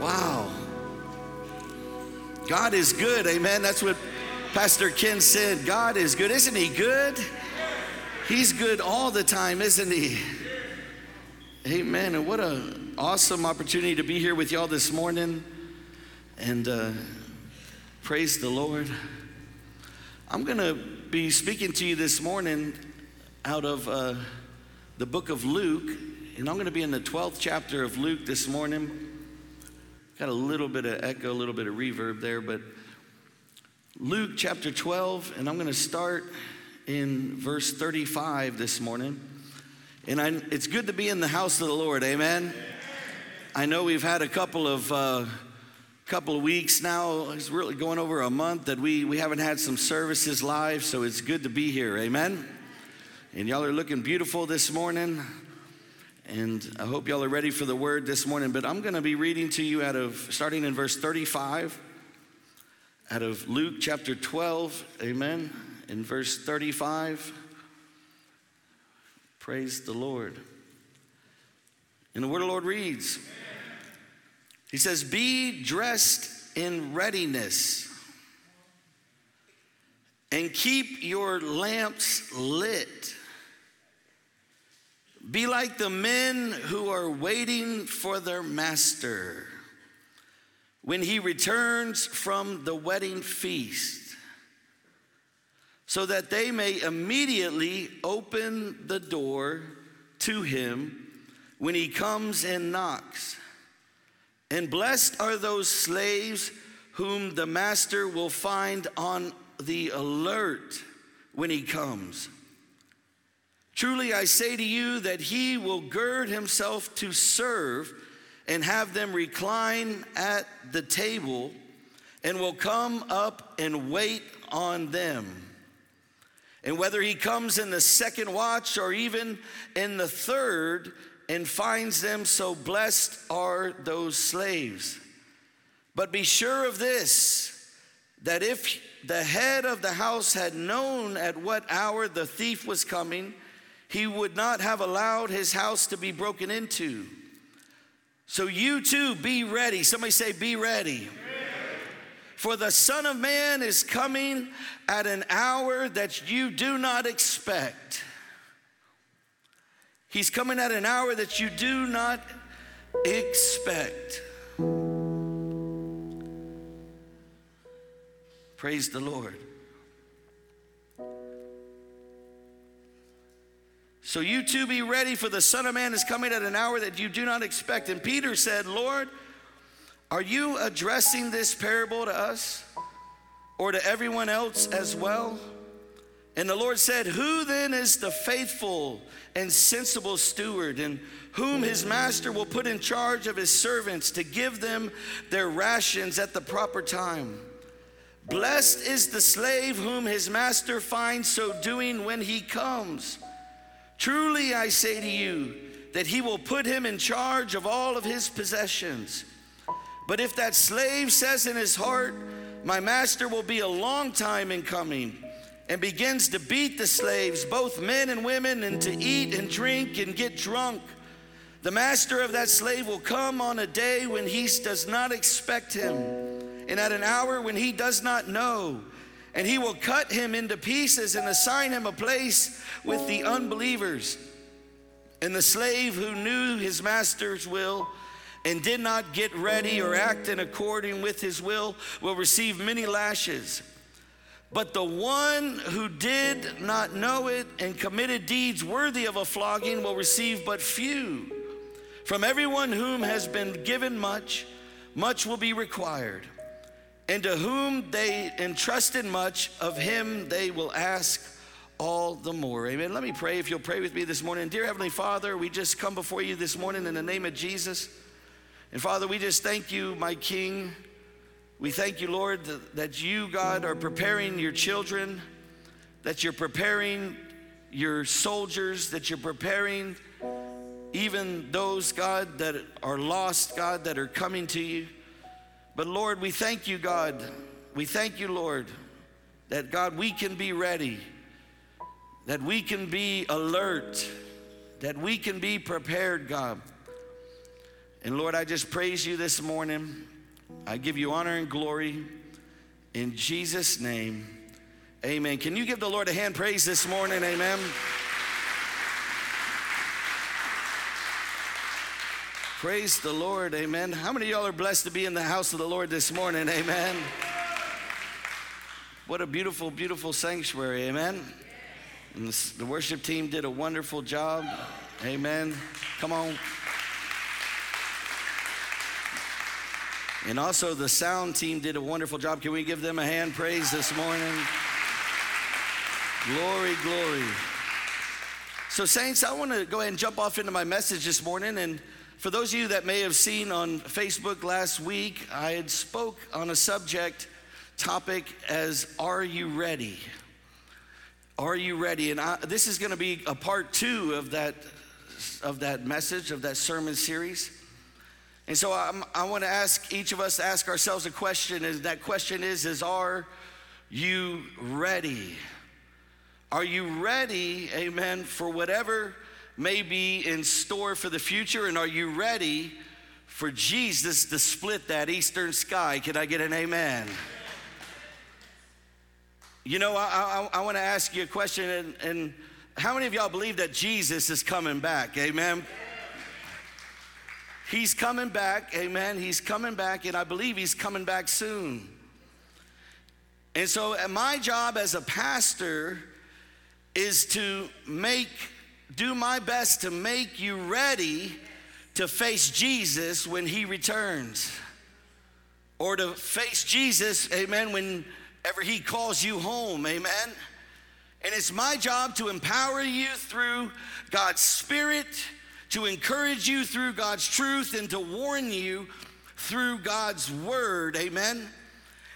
Wow. God is good. Amen. That's what Pastor Ken said. God is good. Isn't he good? He's good all the time, isn't he? Amen. And what an awesome opportunity to be here with y'all this morning. And uh, praise the Lord. I'm going to be speaking to you this morning out of uh, the book of Luke. And I'm going to be in the 12th chapter of Luke this morning. Got a little bit of echo, a little bit of reverb there, but Luke chapter 12, and I'm going to start in verse 35 this morning. And I, it's good to be in the house of the Lord, amen. I know we've had a couple of uh, couple of weeks now. It's really going over a month that we we haven't had some services live, so it's good to be here, amen. And y'all are looking beautiful this morning. And I hope y'all are ready for the word this morning. But I'm going to be reading to you out of starting in verse 35 out of Luke chapter 12, amen, in verse 35. Praise the Lord. And the word of the Lord reads He says, Be dressed in readiness and keep your lamps lit. Be like the men who are waiting for their master when he returns from the wedding feast, so that they may immediately open the door to him when he comes and knocks. And blessed are those slaves whom the master will find on the alert when he comes. Truly, I say to you that he will gird himself to serve and have them recline at the table and will come up and wait on them. And whether he comes in the second watch or even in the third and finds them, so blessed are those slaves. But be sure of this that if the head of the house had known at what hour the thief was coming, he would not have allowed his house to be broken into. So you too be ready. Somebody say, Be ready. For the Son of Man is coming at an hour that you do not expect. He's coming at an hour that you do not expect. Praise the Lord. So you too be ready, for the Son of Man is coming at an hour that you do not expect. And Peter said, Lord, are you addressing this parable to us or to everyone else as well? And the Lord said, Who then is the faithful and sensible steward, and whom his master will put in charge of his servants to give them their rations at the proper time? Blessed is the slave whom his master finds so doing when he comes. Truly I say to you that he will put him in charge of all of his possessions. But if that slave says in his heart, My master will be a long time in coming, and begins to beat the slaves, both men and women, and to eat and drink and get drunk, the master of that slave will come on a day when he does not expect him, and at an hour when he does not know and he will cut him into pieces and assign him a place with the unbelievers. And the slave who knew his master's will and did not get ready or act in according with his will will receive many lashes. But the one who did not know it and committed deeds worthy of a flogging will receive but few. From everyone whom has been given much, much will be required. And to whom they entrusted much, of him they will ask all the more. Amen. Let me pray if you'll pray with me this morning. Dear Heavenly Father, we just come before you this morning in the name of Jesus. And Father, we just thank you, my King. We thank you, Lord, that you, God, are preparing your children, that you're preparing your soldiers, that you're preparing even those, God, that are lost, God, that are coming to you. But Lord, we thank you, God. We thank you, Lord, that God, we can be ready, that we can be alert, that we can be prepared, God. And Lord, I just praise you this morning. I give you honor and glory in Jesus' name. Amen. Can you give the Lord a hand praise this morning? Amen. Praise the Lord. Amen. How many of y'all are blessed to be in the house of the Lord this morning? Amen. What a beautiful, beautiful sanctuary. Amen. And the worship team did a wonderful job. Amen. Come on. And also, the sound team did a wonderful job. Can we give them a hand praise this morning? Glory, glory. So, Saints, I want to go ahead and jump off into my message this morning. And for those of you that may have seen on Facebook last week, I had spoke on a subject topic as Are You Ready? Are you ready? And I, this is going to be a part two of that, of that message, of that sermon series. And so I'm, i want to ask each of us to ask ourselves a question. And that question is, is are you ready? Are you ready, amen, for whatever may be in store for the future? And are you ready for Jesus to split that eastern sky? Can I get an amen? You know, I, I, I want to ask you a question, and, and how many of y'all believe that Jesus is coming back? Amen. He's coming back, amen. He's coming back, and I believe he's coming back soon. And so, uh, my job as a pastor is to make, do my best to make you ready to face Jesus when he returns, or to face Jesus, amen, whenever he calls you home, amen. And it's my job to empower you through God's Spirit to encourage you through God's truth and to warn you through God's word. Amen.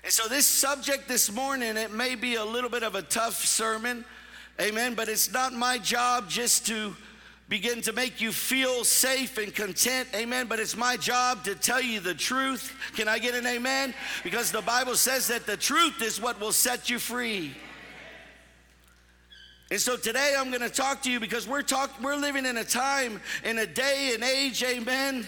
And so, this subject this morning, it may be a little bit of a tough sermon. Amen. But it's not my job just to begin to make you feel safe and content. Amen. But it's my job to tell you the truth. Can I get an amen? Because the Bible says that the truth is what will set you free. And so today I'm going to talk to you because we're talk, we're living in a time in a day and age, amen,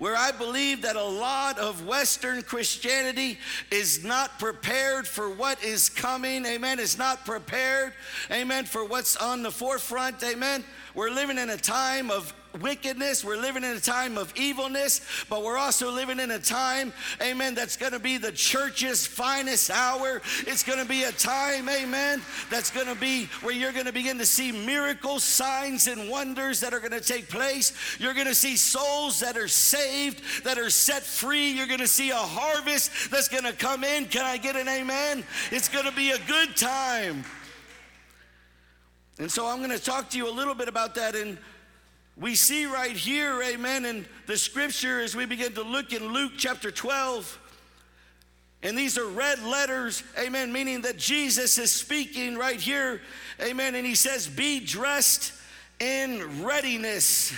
where I believe that a lot of Western Christianity is not prepared for what is coming, amen. is not prepared, amen, for what's on the forefront, amen. We're living in a time of wickedness. We're living in a time of evilness, but we're also living in a time, amen, that's going to be the church's finest hour. It's going to be a time, amen, that's going to be where you're going to begin to see miracles, signs, and wonders that are going to take place. You're going to see souls that are saved, that are set free. You're going to see a harvest that's going to come in. Can I get an amen? It's going to be a good time. And so I'm going to talk to you a little bit about that in we see right here, amen, in the scripture as we begin to look in Luke chapter 12. And these are red letters, amen, meaning that Jesus is speaking right here, amen. And he says, Be dressed in readiness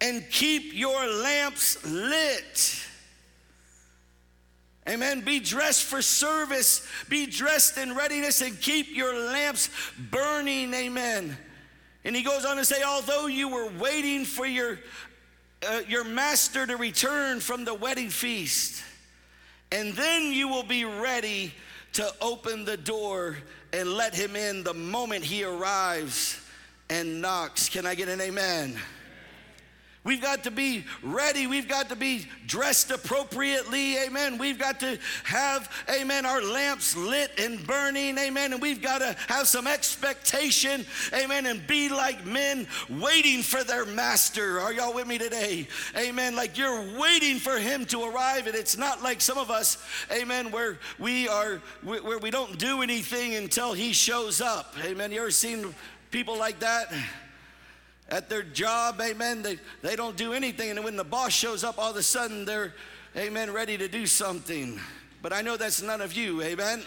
and keep your lamps lit. Amen. Be dressed for service, be dressed in readiness, and keep your lamps burning. Amen. And he goes on to say, although you were waiting for your, uh, your master to return from the wedding feast, and then you will be ready to open the door and let him in the moment he arrives and knocks. Can I get an amen? We've got to be ready. We've got to be dressed appropriately. Amen. We've got to have, amen, our lamps lit and burning. Amen. And we've got to have some expectation. Amen. And be like men waiting for their master. Are y'all with me today? Amen. Like you're waiting for him to arrive. And it's not like some of us, amen, where we are, where we don't do anything until he shows up. Amen. You ever seen people like that? At their job, amen, they, they don't do anything. And when the boss shows up, all of a sudden they're, amen, ready to do something. But I know that's none of you, amen.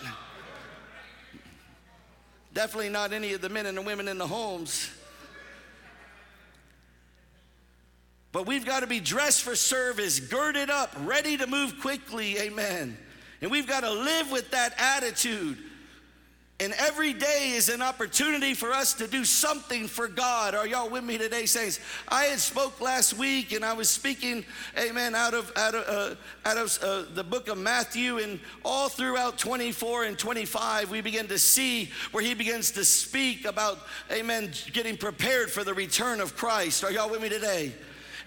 Definitely not any of the men and the women in the homes. But we've got to be dressed for service, girded up, ready to move quickly, amen. And we've got to live with that attitude. And every day is an opportunity for us to do something for God. Are y'all with me today, saints? I had spoke last week, and I was speaking, Amen, out of out of uh, out of uh, the book of Matthew, and all throughout 24 and 25, we begin to see where he begins to speak about, Amen, getting prepared for the return of Christ. Are y'all with me today?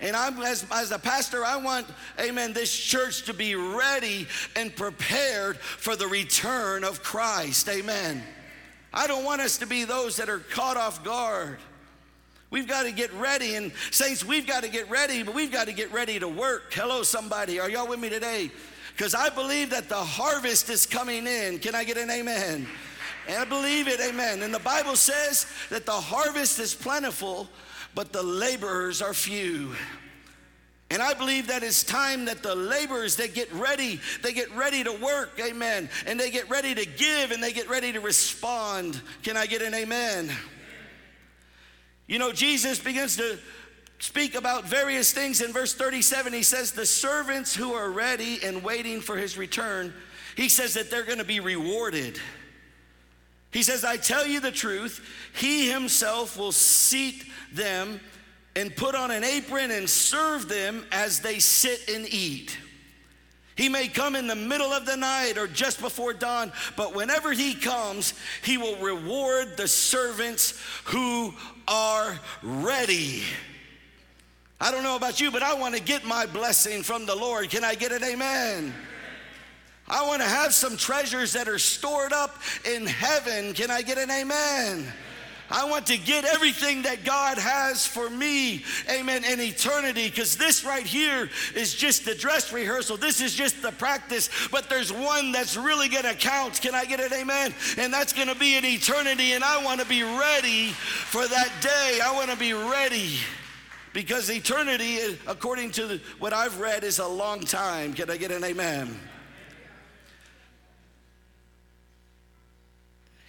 And I'm as, as a pastor, I want, amen, this church to be ready and prepared for the return of Christ. Amen. I don't want us to be those that are caught off guard. We've got to get ready. And, saints, we've got to get ready, but we've got to get ready to work. Hello, somebody. Are y'all with me today? Because I believe that the harvest is coming in. Can I get an amen? And I believe it, amen. And the Bible says that the harvest is plentiful, but the laborers are few. And I believe that it's time that the laborers they get ready, they get ready to work, amen. And they get ready to give and they get ready to respond. Can I get an amen? You know, Jesus begins to speak about various things in verse 37. He says, The servants who are ready and waiting for his return, he says that they're gonna be rewarded. He says, I tell you the truth, he himself will seat them and put on an apron and serve them as they sit and eat. He may come in the middle of the night or just before dawn, but whenever he comes, he will reward the servants who are ready. I don't know about you, but I want to get my blessing from the Lord. Can I get an amen? I want to have some treasures that are stored up in heaven. Can I get an amen? I want to get everything that God has for me, amen, in eternity, because this right here is just the dress rehearsal. This is just the practice, but there's one that's really going to count. Can I get it, amen? And that's going to be in eternity, and I want to be ready for that day. I want to be ready. Because eternity, according to what I've read, is a long time. Can I get an amen?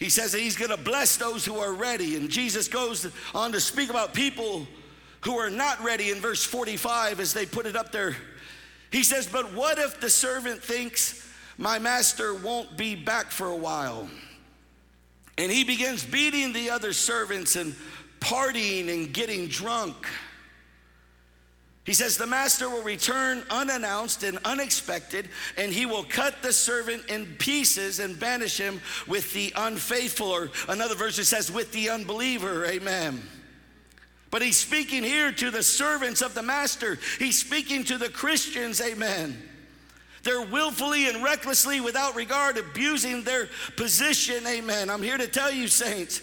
He says that he's going to bless those who are ready. And Jesus goes on to speak about people who are not ready in verse 45 as they put it up there. He says, But what if the servant thinks my master won't be back for a while? And he begins beating the other servants and partying and getting drunk. He says, The master will return unannounced and unexpected, and he will cut the servant in pieces and banish him with the unfaithful. Or another verse that says, with the unbeliever. Amen. But he's speaking here to the servants of the master, he's speaking to the Christians. Amen. They're willfully and recklessly, without regard, abusing their position. Amen. I'm here to tell you, saints,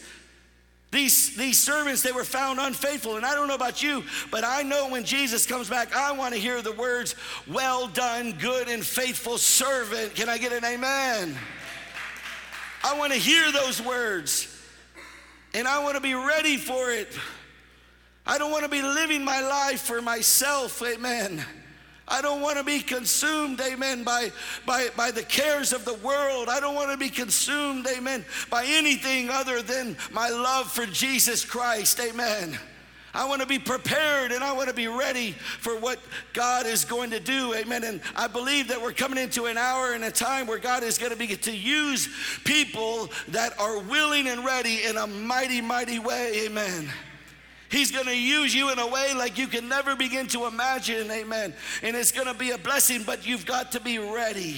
these, these servants, they were found unfaithful. And I don't know about you, but I know when Jesus comes back, I want to hear the words, Well done, good and faithful servant. Can I get an amen? I want to hear those words. And I want to be ready for it. I don't want to be living my life for myself. Amen. I don't want to be consumed, amen, by, by, by the cares of the world. I don't want to be consumed, amen, by anything other than my love for Jesus Christ, amen. I want to be prepared and I want to be ready for what God is going to do. Amen. And I believe that we're coming into an hour and a time where God is going to be to use people that are willing and ready in a mighty, mighty way. Amen. He's going to use you in a way like you can never begin to imagine. Amen. And it's going to be a blessing, but you've got to be ready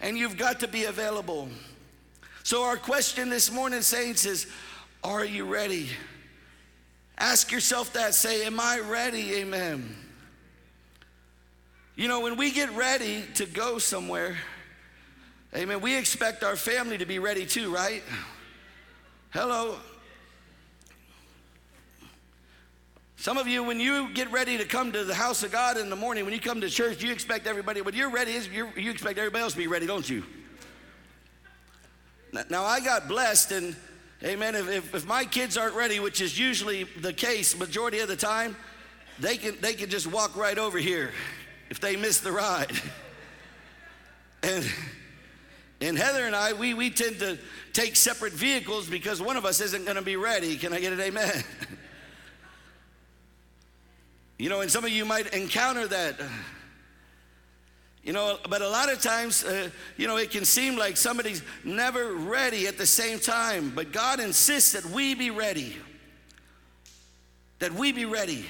and you've got to be available. So, our question this morning, saints, is Are you ready? Ask yourself that. Say, Am I ready? Amen. You know, when we get ready to go somewhere, amen, we expect our family to be ready too, right? Hello. Some of you, when you get ready to come to the house of God in the morning, when you come to church, you expect everybody, when you're ready, you're, you expect everybody else to be ready, don't you? Now, I got blessed, and amen, if, if, if my kids aren't ready, which is usually the case majority of the time, they can, they can just walk right over here if they miss the ride. And, and Heather and I, we, we tend to take separate vehicles because one of us isn't going to be ready. Can I get an amen? You know, and some of you might encounter that. You know, but a lot of times, uh, you know, it can seem like somebody's never ready at the same time. But God insists that we be ready. That we be ready.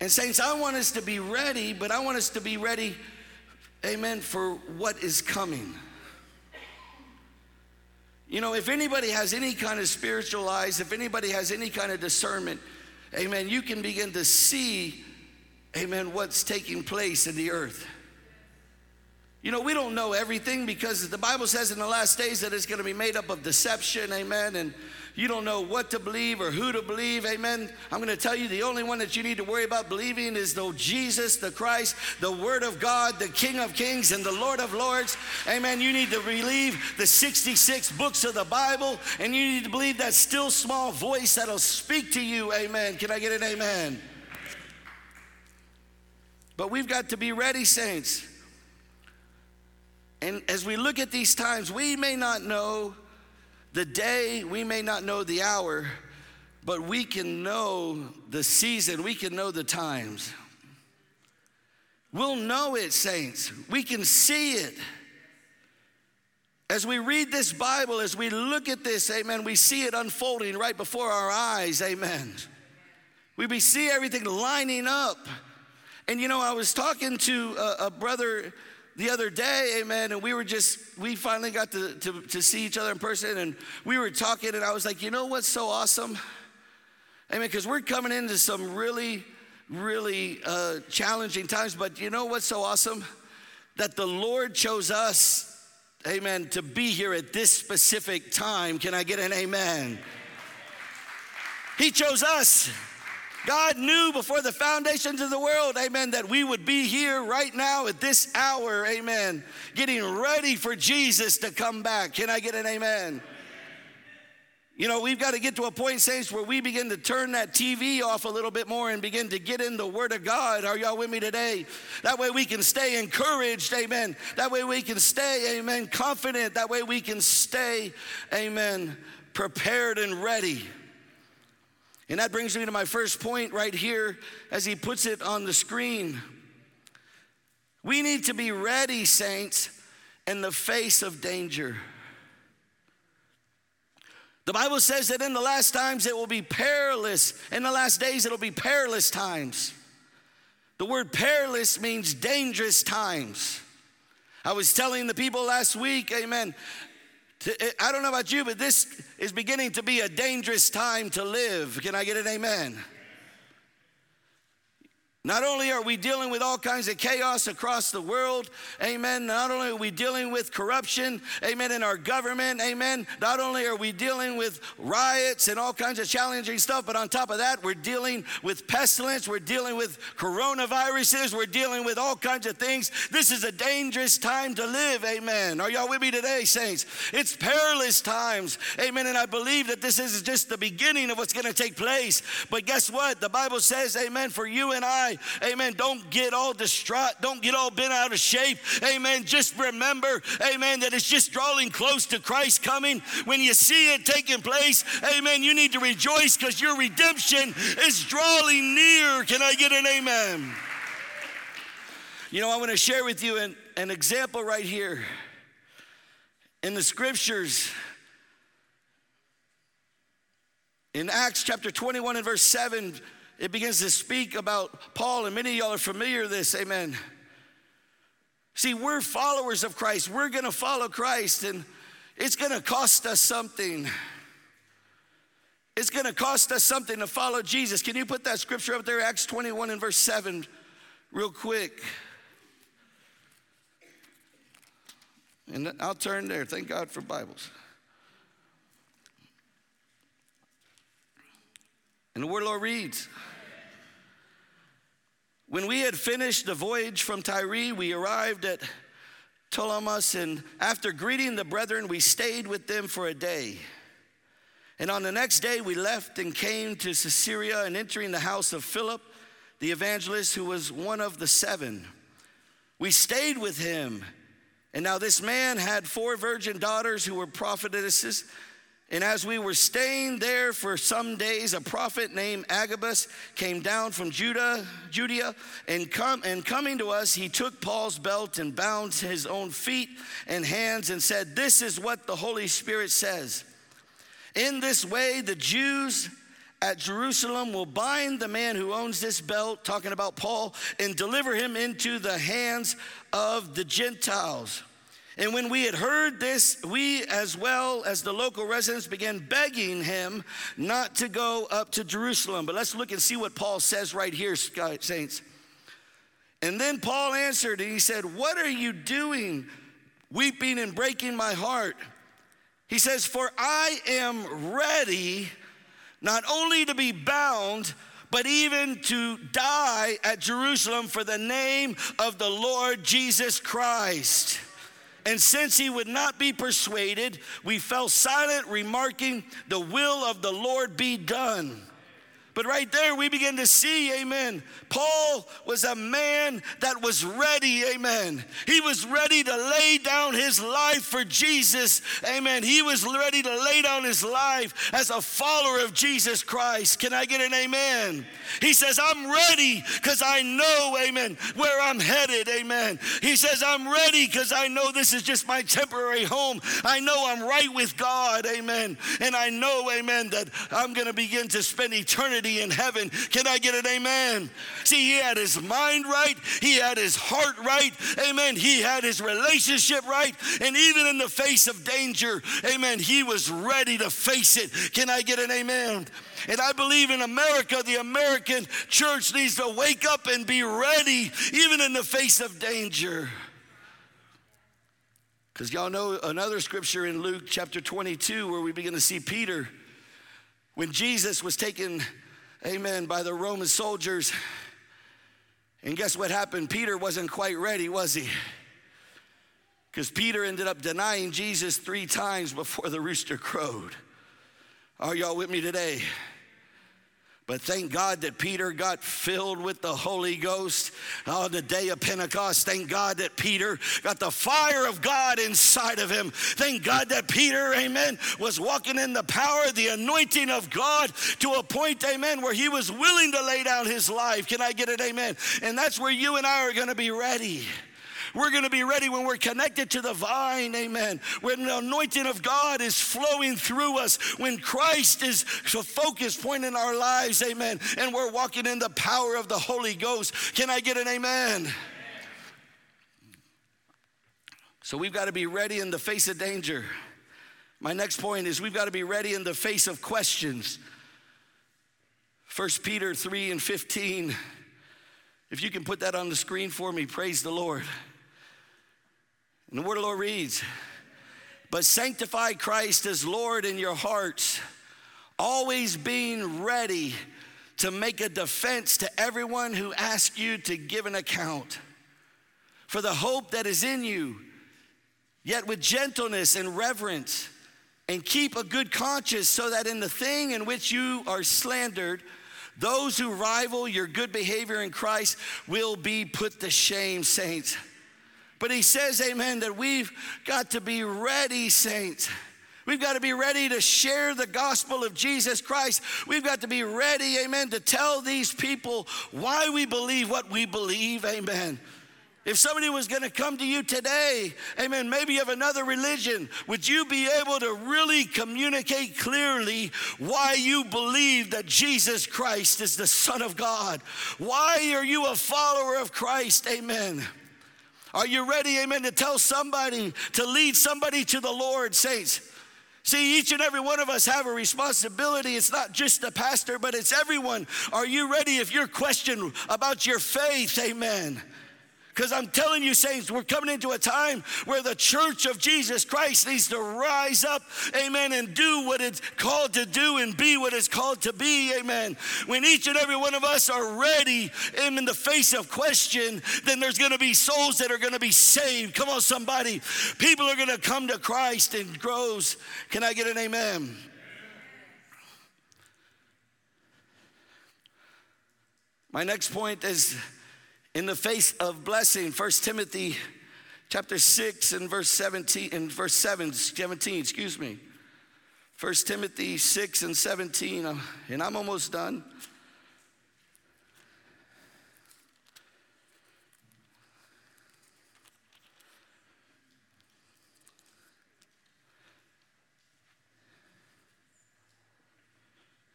And, saints, I want us to be ready, but I want us to be ready, amen, for what is coming. You know, if anybody has any kind of spiritual eyes, if anybody has any kind of discernment, amen, you can begin to see, amen, what's taking place in the earth. You know, we don't know everything because the Bible says in the last days that it's going to be made up of deception, amen, and you don't know what to believe or who to believe, amen. I'm going to tell you the only one that you need to worry about believing is the Jesus, the Christ, the Word of God, the King of Kings, and the Lord of Lords, amen. You need to believe the 66 books of the Bible, and you need to believe that still small voice that'll speak to you, amen. Can I get an amen? But we've got to be ready, saints. And as we look at these times, we may not know the day, we may not know the hour, but we can know the season, we can know the times. We'll know it, saints. We can see it. As we read this Bible, as we look at this, amen, we see it unfolding right before our eyes, amen. We see everything lining up. And you know, I was talking to a, a brother the other day, amen, and we were just, we finally got to, to, to, see each other in person and we were talking, and I was like, you know what's so awesome? Amen, because we're coming into some really, really uh, challenging times, but you know what's so awesome? That the Lord chose us, amen, to be here at this specific time. Can I get an amen? He chose us. God knew before the foundations of the world, amen, that we would be here right now at this hour, amen, getting ready for Jesus to come back. Can I get an amen? You know, we've got to get to a point, saints, where we begin to turn that TV off a little bit more and begin to get in the Word of God. Are y'all with me today? That way we can stay encouraged, amen. That way we can stay, amen, confident. That way we can stay, amen, prepared and ready. And that brings me to my first point right here as he puts it on the screen. We need to be ready, saints, in the face of danger. The Bible says that in the last times it will be perilous. In the last days, it'll be perilous times. The word perilous means dangerous times. I was telling the people last week, amen, Eh, I don't know about you, but this is beginning to be a dangerous time to live. Can I get an amen? Not only are we dealing with all kinds of chaos across the world, amen. Not only are we dealing with corruption, amen, in our government, amen. Not only are we dealing with riots and all kinds of challenging stuff, but on top of that, we're dealing with pestilence, we're dealing with coronaviruses, we're dealing with all kinds of things. This is a dangerous time to live, amen. Are y'all with me today, saints? It's perilous times, amen. And I believe that this is just the beginning of what's going to take place. But guess what? The Bible says, amen, for you and I, amen, don't get all distraught, don't get all bent out of shape, amen. Just remember, amen, that it's just drawing close to Christ coming. When you see it taking place, amen, you need to rejoice because your redemption is drawing near. Can I get an amen? You know, I want to share with you an, an example right here in the scriptures. In Acts chapter 21 and verse 7, it begins to speak about Paul, and many of y'all are familiar with this, amen. See, we're followers of Christ. We're gonna follow Christ, and it's gonna cost us something. It's gonna cost us something to follow Jesus. Can you put that scripture up there, Acts 21 and verse 7, real quick? And I'll turn there. Thank God for Bibles. And the word Lord reads When we had finished the voyage from Tyre, we arrived at Ptolemais, and after greeting the brethren, we stayed with them for a day. And on the next day, we left and came to Caesarea, and entering the house of Philip, the evangelist, who was one of the seven. We stayed with him. And now this man had four virgin daughters who were prophetesses And as we were staying there for some days, a prophet named Agabus came down from Judah, Judea, and, come, and coming to us, he took Paul's belt and bound his own feet and hands and said, This is what the Holy Spirit says. In this way, the Jews at Jerusalem will bind the man who owns this belt, talking about Paul, and deliver him into the hands of the Gentiles. And when we had heard this, we as well as the local residents began begging him not to go up to Jerusalem. But let's look and see what Paul says right here, saints. And then Paul answered and he said, What are you doing, weeping and breaking my heart? He says, For I am ready not only to be bound, but even to die at Jerusalem for the name of the Lord Jesus Christ. And since he would not be persuaded, we fell silent, remarking, The will of the Lord be done. But right there, we begin to see, amen. Paul was a man that was ready, amen. He was ready to lay down his life for Jesus, amen. He was ready to lay down his life as a follower of Jesus Christ. Can I get an amen? He says, I'm ready because I know, amen, where I'm headed, amen. He says, I'm ready because I know this is just my temporary home. I know I'm right with God, amen. And I know, amen, that I'm going to begin to spend eternity eternity in heaven. Can I get an amen? See, he had his mind right, he had his heart right, amen. He had his relationship right, and even in the face of danger, amen, he was ready to face it. Can I get an amen? And I believe in America, the American church needs to wake up and be ready, even in the face of danger. Because y'all know another scripture in Luke chapter 22 where we begin to see Peter when Jesus was taken amen, by the Roman soldiers. And guess what happened? Peter wasn't quite ready, was he? Because Peter ended up denying Jesus three times before the rooster crowed. Are y'all with me today? But thank God that Peter got filled with the Holy Ghost on the day of Pentecost. Thank God that Peter got the fire of God inside of him. Thank God that Peter, amen, was walking in the power, the anointing of God to a point, amen, where he was willing to lay down his life. Can I get it, amen? And that's where you and I are going to be ready. We're going to be ready when we're connected to the vine, amen. When the anointing of God is flowing through us, when Christ is the focus point in our lives, amen. And we're walking in the power of the Holy Ghost. Can I get an amen? So we've got to be ready in the face of danger. My next point is we've got to be ready in the face of questions. 1 Peter 3 and 15. If you can put that on the screen for me, praise the Lord. And the word of the Lord reads, But sanctify Christ as Lord in your hearts, always being ready to make a defense to everyone who asks you to give an account for the hope that is in you, yet with gentleness and reverence, and keep a good conscience, so that in the thing in which you are slandered, those who rival your good behavior in Christ will be put to shame, saints. But he says, Amen, that we've got to be ready, saints. We've got to be ready to share the gospel of Jesus Christ. We've got to be ready, amen, to tell these people why we believe what we believe, amen. If somebody was going to come to you today, amen, maybe of another religion, would you be able to really communicate clearly why you believe that Jesus Christ is the Son of God? Why are you a follower of Christ? Amen. Are you ready, amen, to tell somebody, to lead somebody to the Lord, saints? See, each and every one of us have a responsibility. It's not just the pastor, but it's everyone. Are you ready if you're questioned about your faith? Amen. Because I'm telling you, saints, we're coming into a time where the church of Jesus Christ needs to rise up, amen, and do what it's called to do and be what it's called to be, amen. When each and every one of us are ready and in the face of question, then there's going to be souls that are going to be saved. Come on, somebody. People are going to come to Christ and grows. Can I get an amen? My next point is in the face of blessing. First Timothy chapter 6 and verse 17 and verse 7, 17, excuse me. 1 Timothy 6 and 17, uh, and I'm almost done.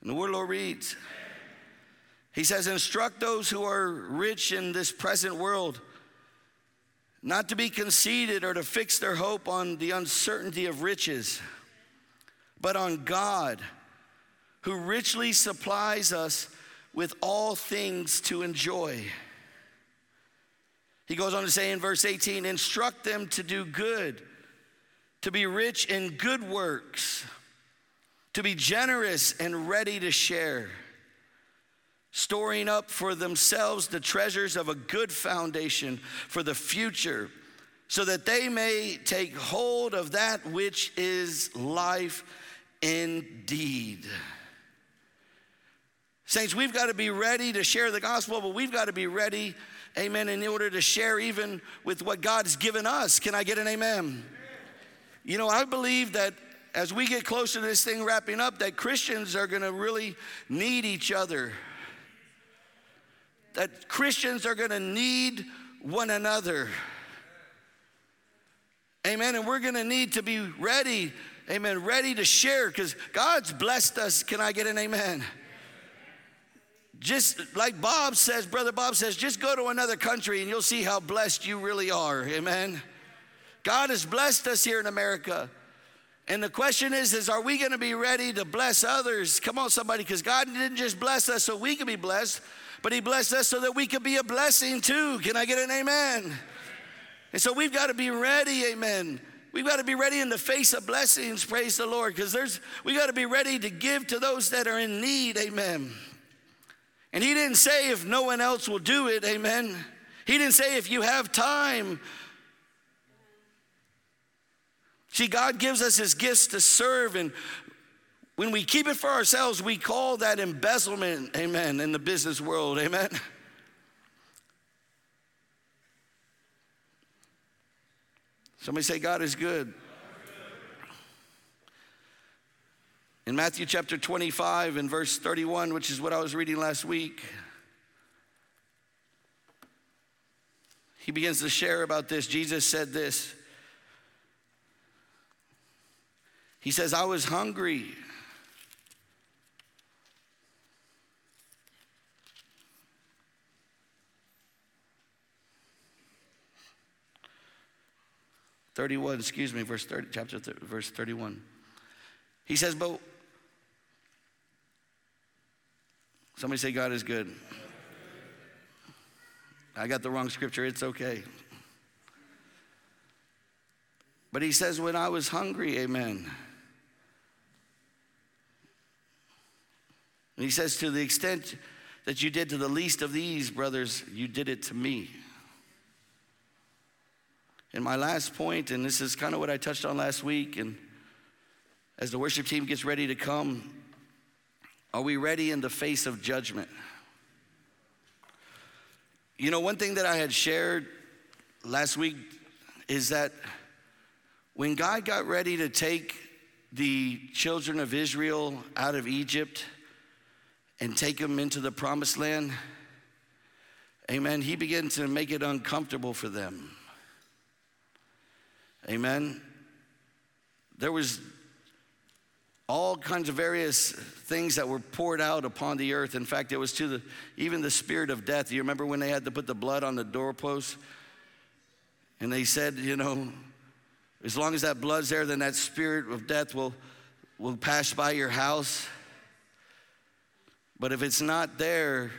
And the word Lord reads, He says, Instruct those who are rich in this present world not to be conceited or to fix their hope on the uncertainty of riches, but on God, who richly supplies us with all things to enjoy. He goes on to say in verse 18, instruct them to do good, to be rich in good works to be generous and ready to share, storing up for themselves the treasures of a good foundation for the future, so that they may take hold of that which is life indeed. Saints, we've got to be ready to share the gospel, but we've got to be ready, amen, in order to share even with what God has given us. Can I get an amen? You know, I believe that as we get closer to this thing wrapping up, that Christians are going to really need each other. That Christians are going to need one another. Amen. And we're going to need to be ready, amen, ready to share because God's blessed us. Can I get an amen? Just like Bob says, Brother Bob says, just go to another country and you'll see how blessed you really are. Amen. God has blessed us here in America. And the question is, is are we going to be ready to bless others? Come on, somebody, because God didn't just bless us so we can be blessed, but He blessed us so that we could be a blessing too. Can I get an amen? And so we've got to be ready, amen. We've got to be ready in the face of blessings, praise the Lord, because there's we got to be ready to give to those that are in need, amen. And he didn't say if no one else will do it, amen. He didn't say if you have time See, God gives us his gifts to serve, and when we keep it for ourselves, we call that embezzlement, amen, in the business world, amen. Somebody say, God is good. In Matthew chapter 25 and verse 31, which is what I was reading last week, he begins to share about this. Jesus said this He says, I was hungry. Thirty-one, excuse me, verse thirty, chapter th- verse thirty-one. He says, "But somebody say God is good." I got the wrong scripture. It's okay. But he says, "When I was hungry, Amen." And he says, To the extent that you did to the least of these, brothers, you did it to me. And my last point, and this is kind of what I touched on last week, and as the worship team gets ready to come, are we ready in the face of judgment? You know, one thing that I had shared last week is that when God got ready to take the children of Israel out of Egypt, and take them into the promised land, amen, he began to make it uncomfortable for them. Amen. There was all kinds of various things that were poured out upon the earth. In fact, it was to the even the spirit of death. You remember when they had to put the blood on the doorpost? And they said, you know, as long as that blood's there, then that spirit of death will, will pass by your house. But if it's not there,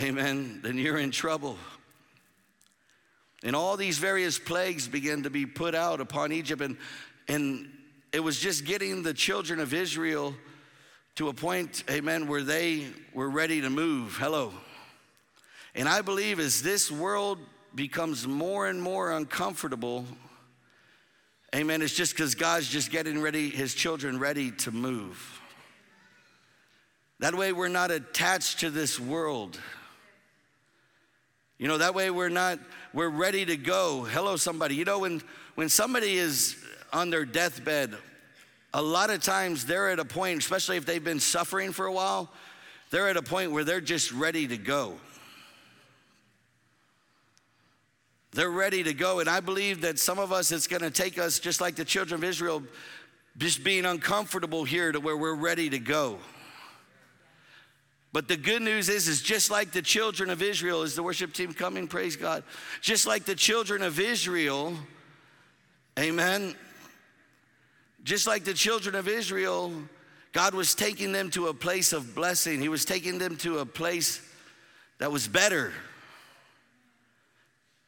amen, then you're in trouble. And all these various plagues began to be put out upon Egypt, and, and it was just getting the children of Israel to a point, amen, where they were ready to move. Hello. And I believe as this world becomes more and more uncomfortable, amen, it's just because God's just getting ready, his children ready to move. That way, we're not attached to this world. You know, that way we're not, we're ready to go. Hello, somebody. You know, when, when somebody is on their deathbed, a lot of times they're at a point, especially if they've been suffering for a while, they're at a point where they're just ready to go. They're ready to go. And I believe that some of us, it's going to take us, just like the children of Israel, just being uncomfortable here to where we're ready to go. But the good news is, is just like the children of Israel, is the worship team coming? Praise God. Just like the children of Israel, amen. Just like the children of Israel, God was taking them to a place of blessing. He was taking them to a place that was better.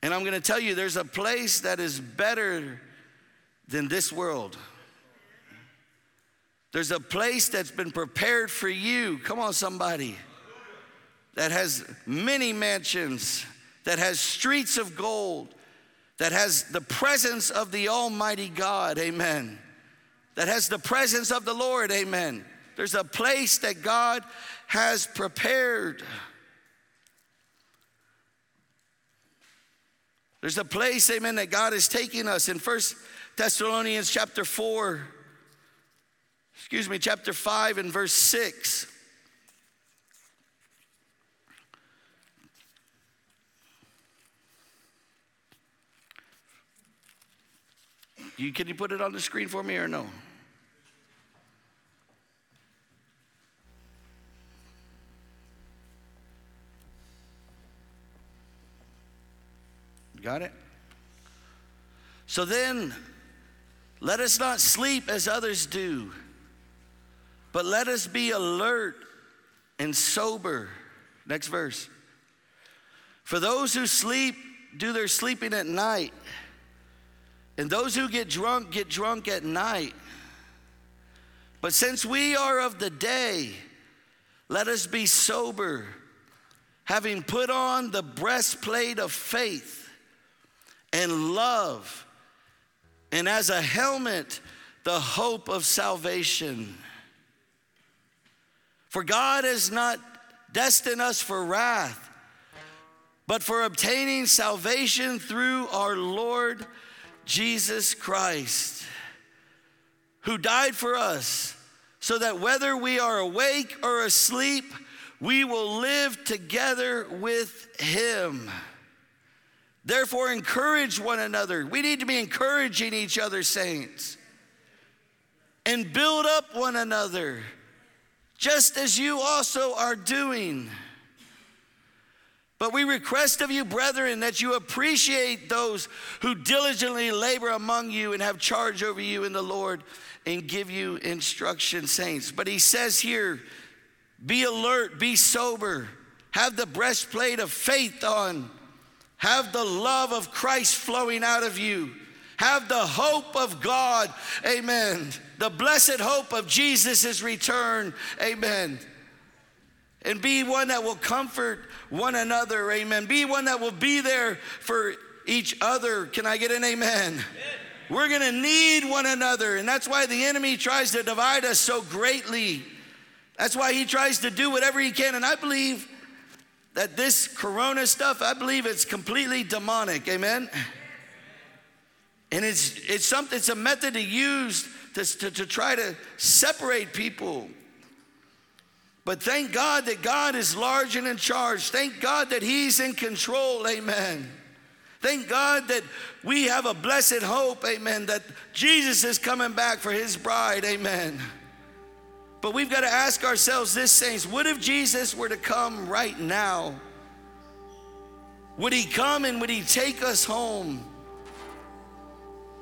And I'm going to tell you, there's a place that is better than this world. There's a place that's been prepared for you. Come on, somebody. That has many mansions, that has streets of gold, that has the presence of the Almighty God. Amen. That has the presence of the Lord. Amen. There's a place that God has prepared. There's a place, amen, that God is taking us in First Thessalonians chapter 4, excuse me, chapter 5 and verse 6. You, can you put it on the screen for me or no? Got it? So then, let us not sleep as others do, but let us be alert and sober. Next verse. For those who sleep do their sleeping at night, and those who get drunk get drunk at night. But since we are of the day, let us be sober, having put on the breastplate of faith and love, and as a helmet, the hope of salvation. For God has not destined us for wrath, but for obtaining salvation through our Lord Jesus Christ, who died for us, so that whether we are awake or asleep, we will live together with Him. Therefore, encourage one another. We need to be encouraging each other, saints, and build up one another, just as you also are doing. But we request of you, brethren, that you appreciate those who diligently labor among you and have charge over you in the Lord and give you instruction, saints. But he says here, be alert, be sober, have the breastplate of faith on have the love of Christ flowing out of you. Have the hope of God. Amen. The blessed hope of Jesus' return. Amen. And be one that will comfort one another. Amen. Be one that will be there for each other. Can I get an amen? amen. We're going to need one another. And that's why the enemy tries to divide us so greatly. That's why he tries to do whatever he can. And I believe that this corona stuff, I believe it's completely demonic. Amen. And it's it's something, it's a method to use to, to, to try to separate people. But thank God that God is large and in charge. Thank God that He's in control. Amen. Thank God that we have a blessed hope. Amen. That Jesus is coming back for His bride. Amen. But we've got to ask ourselves this, saints what if Jesus were to come right now? Would he come and would he take us home?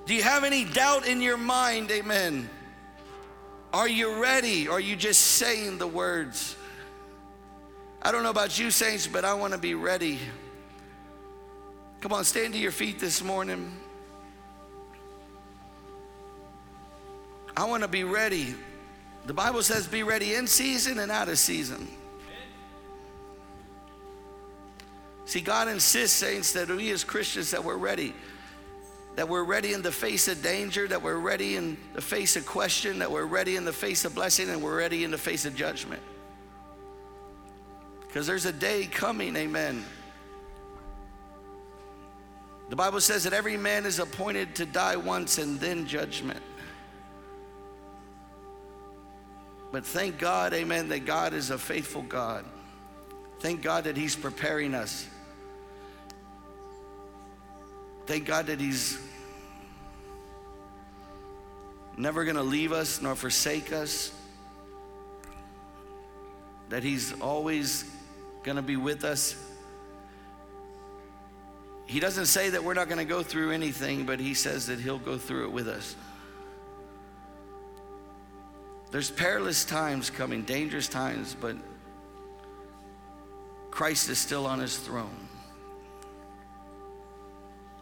Do you have any doubt in your mind? Amen. Are you ready? Or are you just saying the words? I don't know about you, saints, but I want to be ready. Come on, stand to your feet this morning. I want to be ready. The Bible says be ready in season and out of season. See, God insists, saints, that we as Christians that we're ready. That we're ready in the face of danger, that we're ready in the face of question, that we're ready in the face of blessing, and we're ready in the face of judgment. Because there's a day coming, amen. The Bible says that every man is appointed to die once and then judgment. But thank God, amen, that God is a faithful God. Thank God that He's preparing us. Thank God that He's never going to leave us nor forsake us, that He's always going to be with us. He doesn't say that we're not going to go through anything, but He says that He'll go through it with us. There's perilous times coming, dangerous times, but Christ is still on his throne.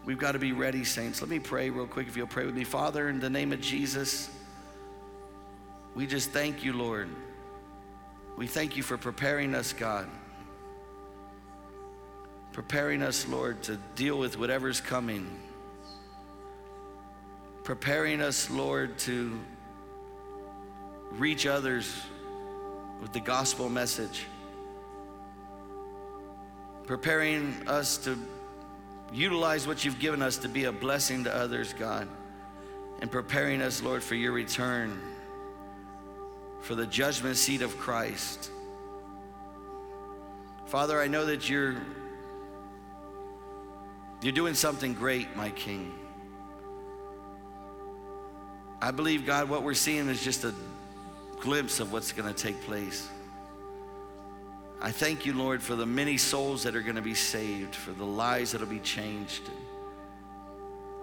We've got to be ready, saints. Let me pray real quick if you'll pray with me. Father, in the name of Jesus, we just thank you, Lord. We thank you for preparing us, God. Preparing us, Lord, to deal with whatever's coming. Preparing us, Lord, to reach others with the gospel message. Preparing us to utilize what you've given us to be a blessing to others, God. And preparing us, Lord, for your return, for the judgment seat of Christ. Father, I know that you're you're doing something great, my King. I believe, God, what we're seeing is just a glimpse of what's going to take place. I thank you, Lord, for the many souls that are going to be saved, for the lives that will be changed.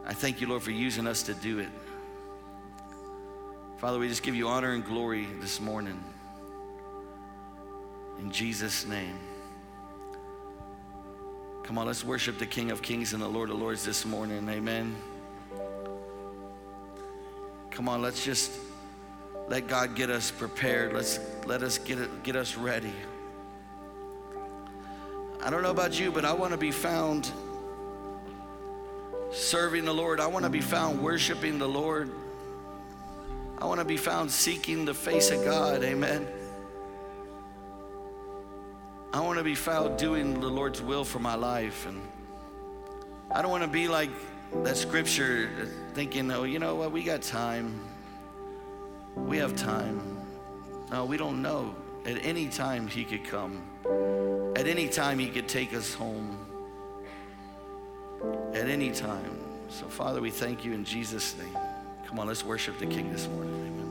I thank you, Lord, for using us to do it. Father, we just give you honor and glory this morning. In Jesus' name. Come on, let's worship the King of Kings and the Lord of Lords this morning. Amen. Come on, let's just let God get us prepared. Let's let us get it, get us ready. I don't know about you, but I want to be found serving the Lord. I want to be found worshiping the Lord. I want to be found seeking the face of God. Amen. I want to be found doing the Lord's will for my life. And I don't want to be like that scripture thinking, oh, you know what, we got time. We have time. No, we don't know. At any time, He could come. At any time, He could take us home. At any time. So, Father, we thank you in Jesus' name. Come on, let's worship the King this morning. Amen.